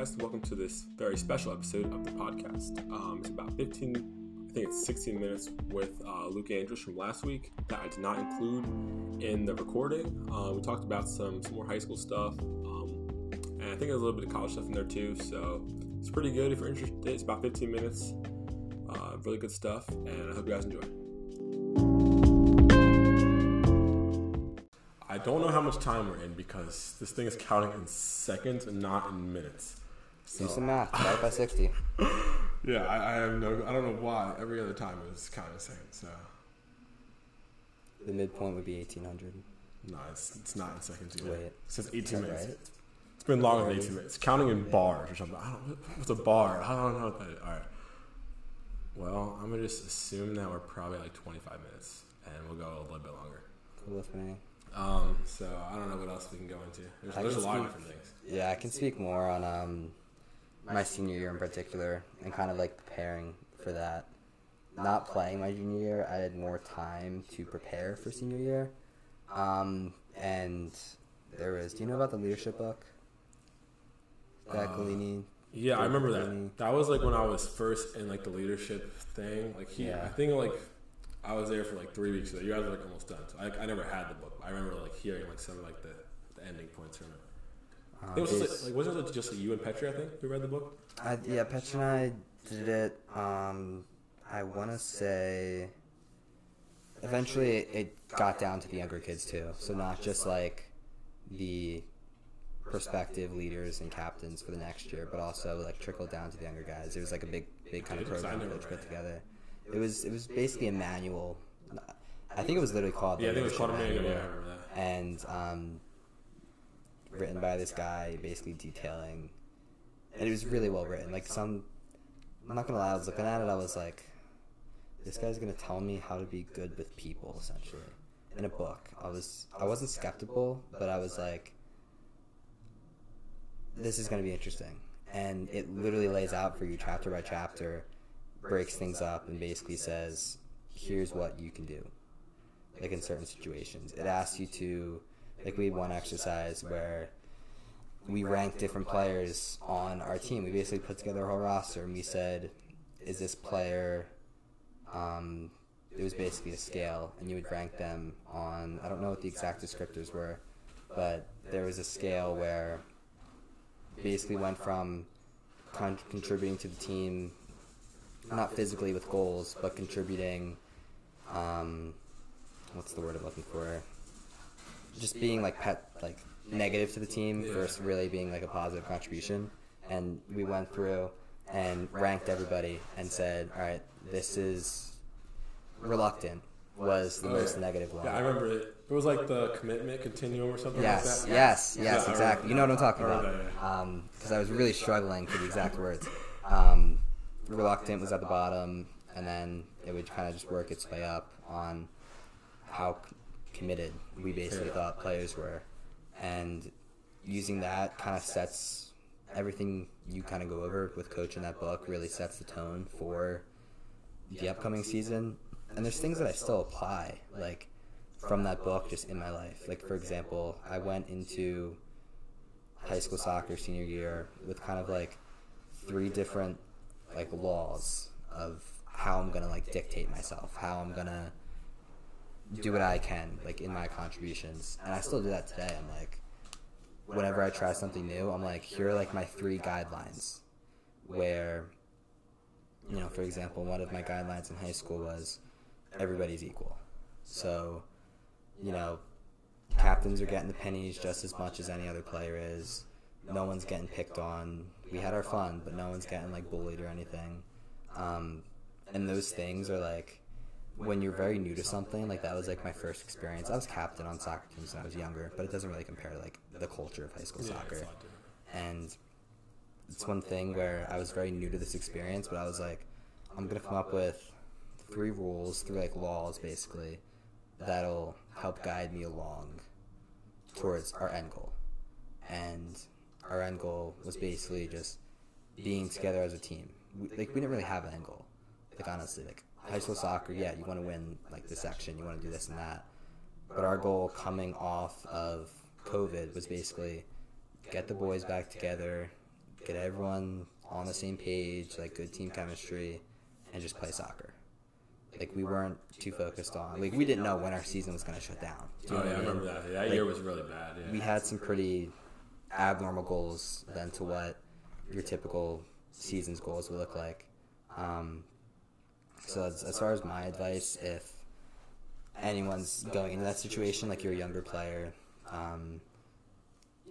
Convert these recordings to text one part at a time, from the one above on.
guys. Welcome to this very special episode of the podcast. Um, it's about 15, I think it's 16 minutes with uh, Luke Andris from last week that I did not include in the recording. Uh, we talked about some, some more high school stuff, um, and I think there's a little bit of college stuff in there too. So it's pretty good if you're interested. It's about 15 minutes. Uh, really good stuff, and I hope you guys enjoy. I don't know how much time we're in because this thing is counting in seconds and not in minutes. Do some math. Divide by sixty. Yeah, I, I have no. I don't know why. Every other time it was counting in seconds. So The midpoint would be eighteen hundred. no, it's, it's not in seconds either. Wait. it says eighteen minutes. Right? It's been longer than 18 minutes. It's counting in bars or something. I don't. What's a bar? I don't know what that is. All right. Well, I'm gonna just assume that we're probably like 25 minutes, and we'll go a little bit longer. Cool with me. Um, so I don't know what else we can go into. There's, there's a lot of different things. Yeah, I can speak more on um, my senior year in particular and kind of like preparing for that. Not playing my junior year, I had more time to prepare for senior year. Um, and there was. Do you know about the leadership book? That Uh, Galini. Yeah, I remember that. Really? That was like when I was first in like the leadership thing. Like he, Yeah. I think like I was there for like three weeks. So you guys were like almost done. So I, I never had the book. I remember like hearing like some of like the, the ending points from it. Um, it was just like, like, wasn't it just you and Petri? I think who read the book. I, yeah, Petch and I did it. Um, I want to say. Eventually, it got down to the younger kids too. So not just like the prospective leaders and captains for the next year, but also like trickled down to the younger guys. It was like a big, big kind of Did? 'Cause I program never coach put together. It was it was basically a manual. I think it was literally called. the Yeah, I think it was called a manual. Yeah, I remember that. and um, written by this guy, basically detailing, and it was really well written. Like some, I'm not gonna lie, I was looking at it, I was like, this guy's gonna tell me how to be good with people, essentially, in a book. I was, I wasn't skeptical, but I was like, this is gonna be interesting, and it literally lays out for you chapter by chapter, breaks things up, and basically says, here's what you can do like in certain situations. It asks you to, like we had one exercise where we ranked different players on our team. We basically put together a whole roster and we said, is this player, um, it was basically a scale and you would rank them on, I don't know what the exact descriptors were, but there was a scale where basically went from con- contributing to the team, not physically with goals, but contributing, um, what's the word I'm looking for? Just being like pet, like negative to the team versus really being like a positive contribution. And we went through and ranked everybody and said, all right, this is reluctant was the Oh, most yeah. negative one. Yeah, I remember it. It was like the commitment continuum or something Yes, like that. yes, Yeah, yes, I exactly. You know what I'm talking about. Because I was really struggling for the exact words. Um, reluctant was at the bottom, and then it would kind of just work its way up on how committed we basically thought players were, and using that kind of sets everything you kind of go over with coach in that book really sets the tone for the upcoming season. And there's things that I still apply, like from that book, just in my life. Like for example, I went into high school soccer senior year with kind of like three different like laws of how I'm gonna like dictate myself, how I'm gonna do what I can, like in my contributions. And I still do that today. I'm like, whenever I try something new, I'm like, here are like my three guidelines where you know, for example, one of my guidelines in high school was everybody's equal. So, you know, captains are getting the pennies just as much as any other player is. No one's getting picked on. We had our fun, but no one's getting like bullied or anything. Um, and those things are like when you're very new to something. Like that was like my first experience. I was captain on soccer teams when I was younger, but it doesn't really compare to like the culture of high school soccer it's a lot different. and it's one thing where I was very new to this experience, but I was like, I'm gonna come up with three rules, three like laws basically, that'll help guide me along towards our end goal. And our end goal was basically just being together as a team. We, like we didn't really have an end goal. Like honestly, like high school soccer, yeah, you want to win like the section, you want to do this and that. But our goal coming off of COVID was basically get the boys back together, get everyone on the same page, like good team chemistry, and just play soccer. Like we weren't too focused on like we didn't know when our season was gonna shut down. Do Oh yeah, I what remember that. That Like, year was really bad. Yeah. we had some pretty abnormal goals than to what your typical season's goals would look like. Um, so as, as far as my advice, if anyone's going into that situation, like you're a younger player, um,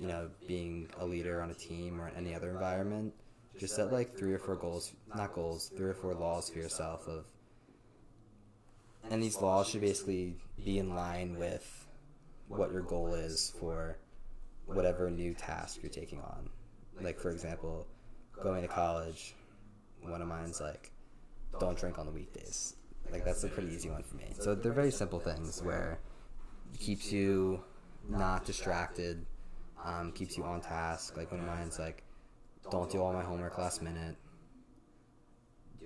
you know, being a leader on a team or in any other environment, just set like three or four goals, not goals, three or four laws for yourself of, and these laws should basically be in line with what your goal is for whatever new task you're taking on. Like for example, going to college, one of mine's like, don't drink on the weekdays. Like that's a pretty easy one for me. So they're very simple things where it keeps you not distracted, um, keeps you on task. Like one of mine's like, don't do all my homework last minute,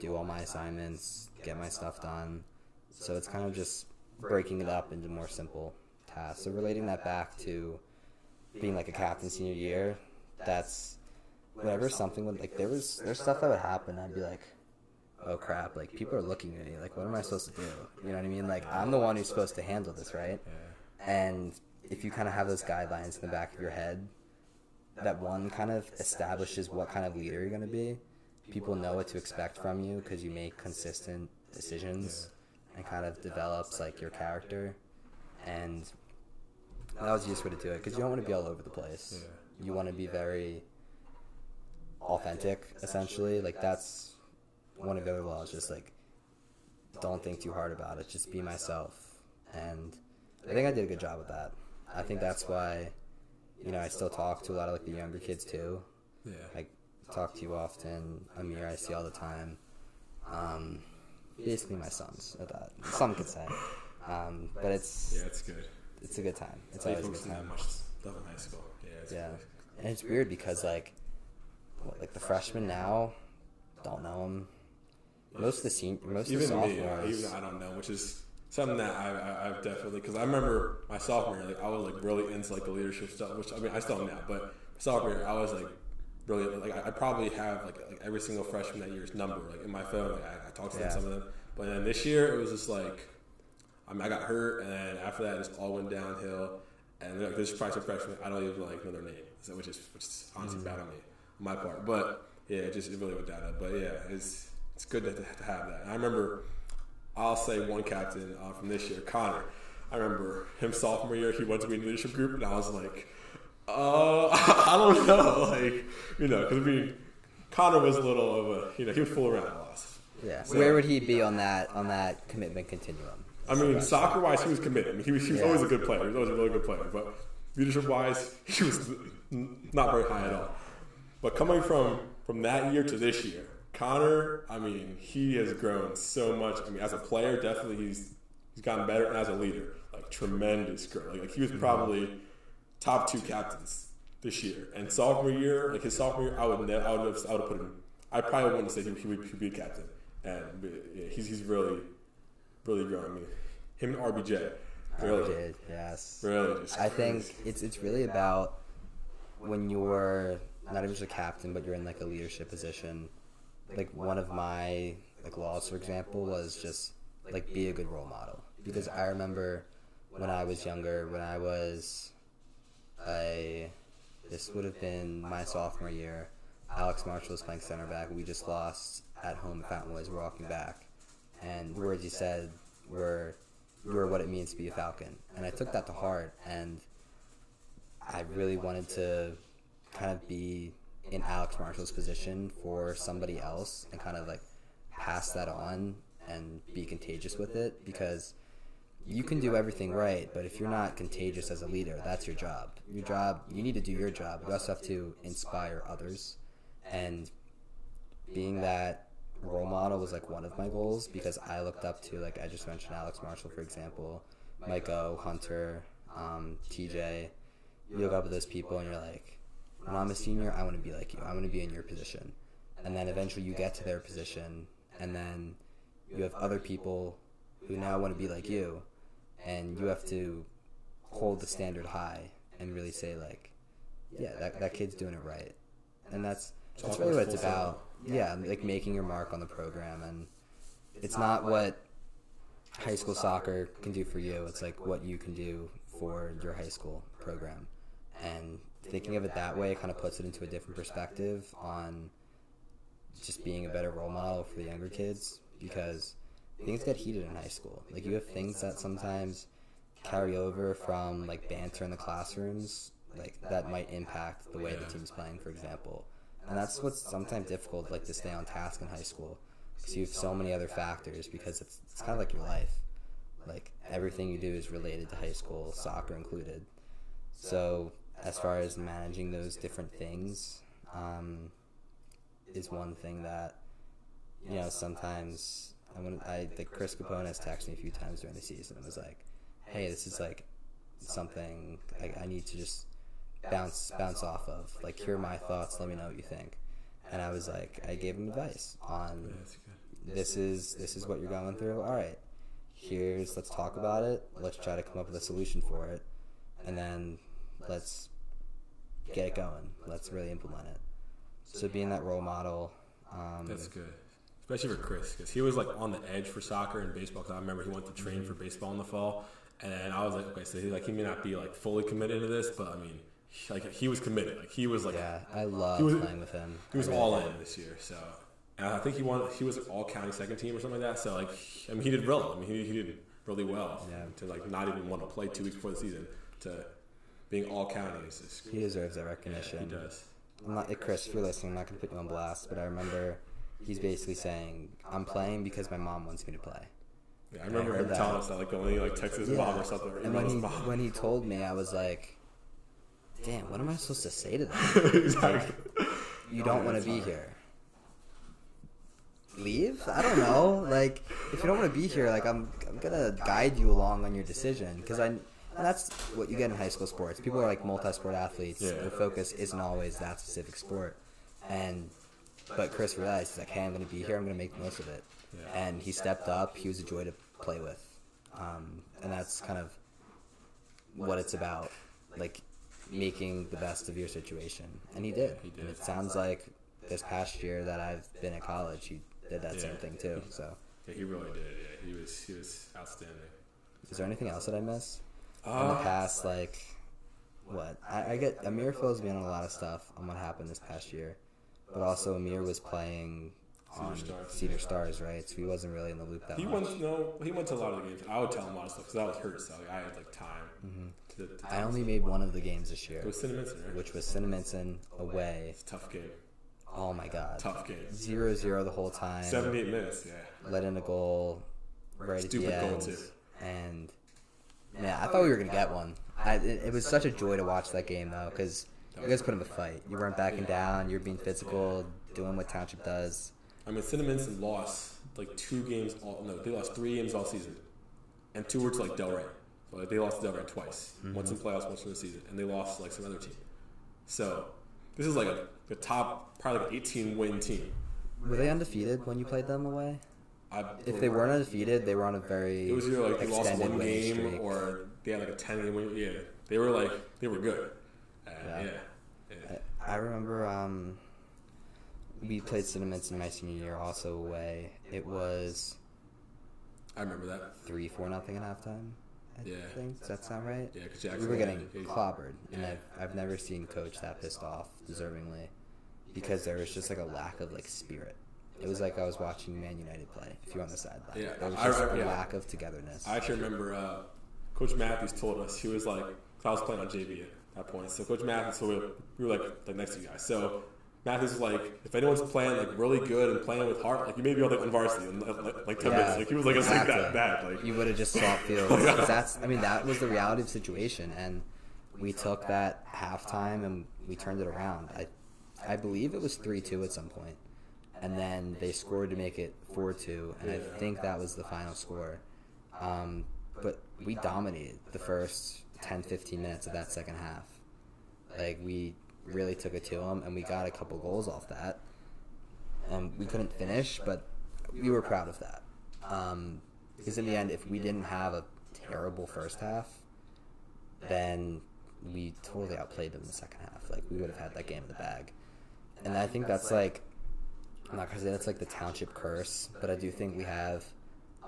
do all my assignments, get my stuff done. So it's kind of just breaking it up into more simple tasks. So relating that back to being like a captain senior year, that's whenever something would like there was there's stuff that would happen. I'd be like, oh crap, like people are looking at me. Like what am I supposed to do? You know what I mean? Like I'm the one who's supposed to handle this, right? And if you kind of have those guidelines in the back of your head, that one kind of establishes what kind of leader you're going to be. People know what to expect from you because you make consistent decisions and kind of develops like your character. And that was the easiest way to do it because you don't want to be all over the place. You want to be very authentic, essentially. Like that's one of the other laws. Just like don't think too hard about it. Just be myself. And I think I did a good job with that. I think that's why, you know, I still talk to a lot of like the younger kids too. Yeah. Like talk to you often. Amir, I see all the time. Um, basically my sons at that. Some could say. Um, but it's yeah, it's good. it's a good time. It's always a good time. much stuff in high school. Yeah. It's Yeah, good. and it's weird because like, what, like the freshmen now don't know him. Most of the senior, most of the Even me, even I don't know, which is something that I, I, I've definitely because I remember my sophomore year, like I was like really into like the leadership stuff, which I mean I still am now, but sophomore year I was like really like I, I probably have like like every single freshman that year's number like in my phone. Like I, I talked to them, some of them, but then this year it was just like I mean I got hurt, and then after that it just all went downhill. And like this probably some freshmen I don't even like know their name, so which is which is honestly Mm-hmm. bad on me, on my part. But yeah, it just it really went downhill. But yeah, it's it's good to, to have that. And I remember I'll say one captain uh, from this year, Connor. I remember him sophomore year, he went to be in the leadership group, and I was like, uh, I don't know, like you know, because I mean, Connor was a little of a you know he would fool around a lot. yeah. So- Where would he be on that on that commitment continuum? I mean, soccer wise, he was committed. I mean, he was, he was Yeah. always a good player. He was always a really good player. But leadership wise, he was not very high at all. But coming from from that year to this year, Connor, I mean, he has grown so much. I mean, as a player, definitely he's he's gotten better, and as a leader, like tremendous growth. Like, like he was probably top two captains this year. And sophomore year, like his sophomore year, I would ne- I would have, I would have put him. I probably wouldn't say he, he would be a captain. And yeah, he's he's really really grown. I mean, him and RBJ, really, RJ, yes. really just. I think it's it's really about when you're not even just a captain, but you're in like a leadership position. Like one of my like laws, for example, was just like be a good role model. Because I remember when I was younger, when I was a this would have been my sophomore year. Alex Marshall was playing center back. We just lost at home at Fountain Woods. We're walking back, and the words he said were, "You are what it means to be a Falcon." And I took that to heart, and I really wanted to kind of be in Alex Marshall's position for somebody else, and kind of like pass that on and be contagious with it because you can do everything right, but if you're not contagious as a leader, that's your job. Your job, you need to do your job. You also have to inspire others. And being that role model was like one of my goals because I looked up to, like I just mentioned, Alex Marshall, for example, Mike O, Hunter, um, TJ. You look up at those people and you're like, when I'm a senior, I want to be like you. I want to be in your position. And then eventually you get to their position, and then you have other people who now want to be like you and you have to hold the standard high and really say like yeah that, that kid's doing it right and that's That's really what it's about. Yeah, like making your mark on the program, and it's not what high school soccer can do for you. It's like what you can do for your high school program, and thinking of it that way kind of puts it into a different perspective on just being a better role model for the younger kids because things get heated in high school. Like you have things that sometimes carry over from like banter in the classrooms, like that might impact the way the team's playing, for example. And that's what's sometimes difficult, like to stay on task in high school, because you have so many other factors. Because it's it's kind of like your life, like everything you do is related to high school, soccer included. So as far as managing those different things, um, is one thing that you know sometimes I want I think Chris Capone has texted me a few times during the season and was like, "Hey, this is like something like I need to just bounce bounce off of. Like, hear my thoughts. Let me know what you think." And I was like, I gave him advice on Yeah, that's good. this is this is what you're going through. All right, here's let's talk about it. Let's try to come up with a solution for it, and then let's get it going. Let's really implement it. So being that role model. Um, That's good, especially for Chris, because he was like on the edge for soccer and baseball. Because I remember he went to train for baseball in the fall, and I was like, okay, so he like he may not be like fully committed to this, but I mean, he, like he was committed. Like he was like yeah, I love was- playing with him. he was really all in this year. So and I think he won. He was all county second team or something like that. So like, I mean, he did well. I mean, he, he did really well. Yeah. To like not even want to play two weeks before the season to being all county He deserves that yeah, recognition. he does. I'm not, Chris, if you're listening, I'm not going to put you on blast, but I remember he's basically saying, I'm playing because my mom wants me to play. Yeah, I remember heard him that. telling us that like when he like texted his mom or something. Or And when he, mom. when he told me, I was like, damn, what am I supposed to say to them? exactly. You don't want to be here. Leave? I don't know. Like, if you don't want to be here, like, I'm, I'm gonna guide you along on your decision because I, and that's what you get in high school sports. People are like multi-sport athletes. Yeah. Their focus isn't always that specific sport, and but Chris realized he's like, hey, I'm gonna be here. I'm gonna make the most of it, Yeah. and he stepped up. He was a joy to play with, um, and that's kind of what it's about, like making the best of your situation, and he did. He did. And it sounds like this past year that I've been at college, he did that same thing too. So, Yeah, he really did. Yeah, he was he was outstanding. is there anything else that I missed in the Uh, past? Like, what I, I get Amir fills me in on a lot of stuff on what happened this past year, but also Amir was playing Cedar on Stars. Cedar Stars, right? So he wasn't really in the loop that he much. went no, he went to a lot of the games. I would tell him a lot of stuff because I was hurt, so I had like time. To, to Mm-hmm. I only made one of the games this year, It was right? which was Cinnaminson away. It's a tough game. Oh my god, Tough game. zero zero the whole time. Seventy-eight minutes. Yeah. let in a goal right Stupid at the goal, too. And man, I thought we were gonna get one. I, it, it was such a joy to watch that game though, because you guys put up a fight. You weren't backing down. You were being physical, doing what Township does. I mean, Cinnaminson lost like two games. All no, they lost three games all season, and two were to like Delran. So like, they lost to Delran twice. Mm-hmm. Once in playoffs, once in the season, and they lost like some other team. So this is like a, the top, probably like 18 win team. Were they undefeated when you played them away? I, If they weren't undefeated, they were on a very it was either like they lost extended one winning game streak. or they had like a 10 game win. Yeah, they were like they were good. Uh, Yeah. yeah. yeah. I remember um, we played Cinnamons in my senior year, also away. It was I remember that. three, four, nothing at halftime. I Yeah. think does that sound right? Yeah, because We were getting clobbered, and I've, I've never seen coach that pissed off, deservingly, because there was just like a lack of like spirit. It was like I was watching Man United play. If you're on the sideline, Yeah, there was just I- a yeah. lack of togetherness. I actually remember uh, Coach Matthews told us he was like, I was playing on JV at that point. So Coach Matthews, so we were, we were like, like next to you guys. So Matthews was like, if anyone's playing like really good and playing with heart, like you may be on like on varsity in like, like, ten minutes. Like he was like, it's like that bad. Like you would have just sought field. that's, I mean, that was the reality of the situation, and we took that halftime and we turned it around. I, I believe it was three two at some point, and then they scored to make it four two, and I think that was the final score. Um, but we dominated the first 10, 15 minutes of that second half. Like we really took it to them, and we got a couple goals off that. And we couldn't finish, but we were proud of that. Um, because in the end, if we didn't have a terrible first half, then we totally outplayed them in the second half. Like we would have had that game in the bag. and I think that's like I'm not gonna say that's like the township curse, but I do think we have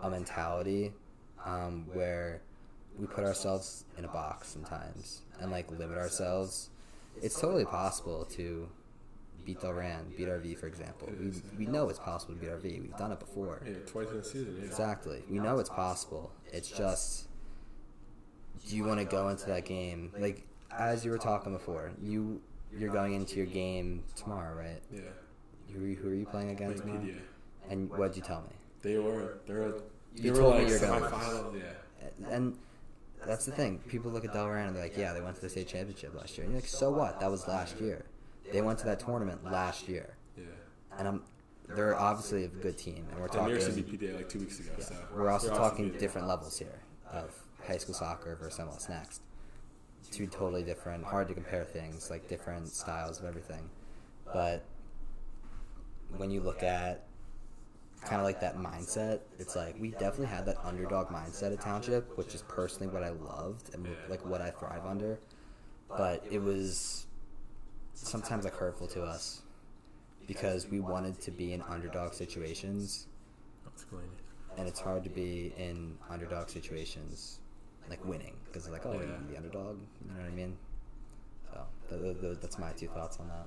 a mentality um, where we put ourselves in a box sometimes and like limit ourselves. It's totally possible to beat Delran, beat RV, for example. We, we know it's possible to beat RV. We've done it before. Yeah, twice in a season. Yeah. Exactly. We know it's possible. It's just, do you want to go into that game like as you were talking before? You you're going into your game tomorrow, right? Yeah. Who, who are you playing against tomorrow? And what'd you tell me? They were. They're. A, You were told me like you're gonna lose. semifinal. Yeah. And that's the thing. People look at Delran and they're like, yeah, they went to the state championship last year. And you're like, so what? That was last year. They went to that tournament last year. Yeah. And I'm, they're obviously a good team. And we're And New York City talking, PDA like two weeks ago. yeah, So we're also talking PDA. different levels here of high school soccer versus MLS Next. Two totally different, hard to compare things, like different styles of everything. But when you look at kind of like that mindset, it's like we definitely had that underdog mindset at Township, which is personally what I loved and like what I thrive under. But it was sometimes like hurtful to us because we wanted to be in underdog situations, and it's hard to be in underdog situations like winning because like oh you're the underdog, you know what I mean? So th- th- th- that's my two thoughts on that.